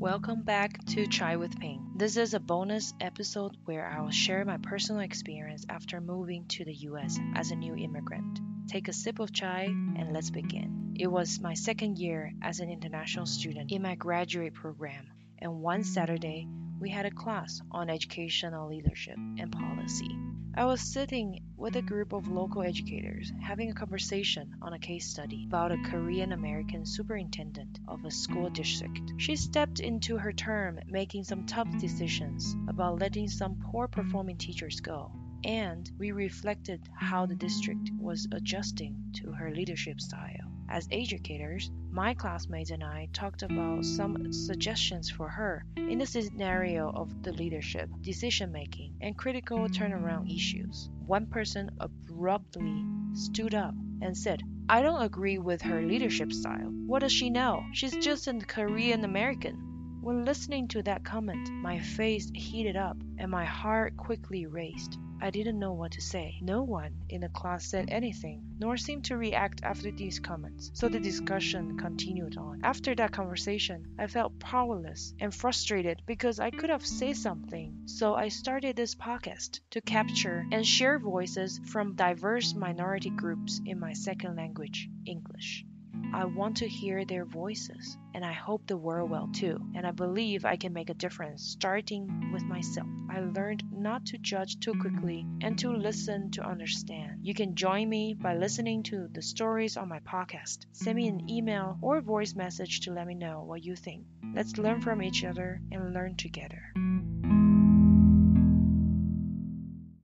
Welcome back to Chai with Pain. This is a bonus episode where I will share my personal experience after moving to the US as a new immigrant. Take a sip of chai and let's begin. It was my second year as an international student in my graduate program, and one Saturday we had a class on educational leadership and policy. I was sitting with a group of local educators having a conversation on a case study about a Korean American superintendent of a school district. She stepped into her term making some tough decisions about letting some poor performing teachers go. And we reflected how the district was adjusting to her leadership style. As educators, my classmates and I talked about some suggestions for her in the scenario of the leadership, decision making, and critical turnaround issues. One person abruptly stood up and said, I don't agree with her leadership style. What does she know? She's just a Korean American. When listening to that comment, my face heated up and my heart quickly raced. I didn't know what to say. No one in the class said anything, nor seemed to react after these comments, so the discussion continued on. After that conversation, I felt powerless and frustrated because I could have said something. So I started this podcast to capture and share voices from diverse minority groups in my second language, English. I want to hear their voices, and I hope the world will too. And I believe I can make a difference starting with myself. I learned not to judge too quickly and to listen to understand. You can join me by listening to the stories on my podcast. Send me an email or voice message to let me know what you think. Let's learn from each other and learn together.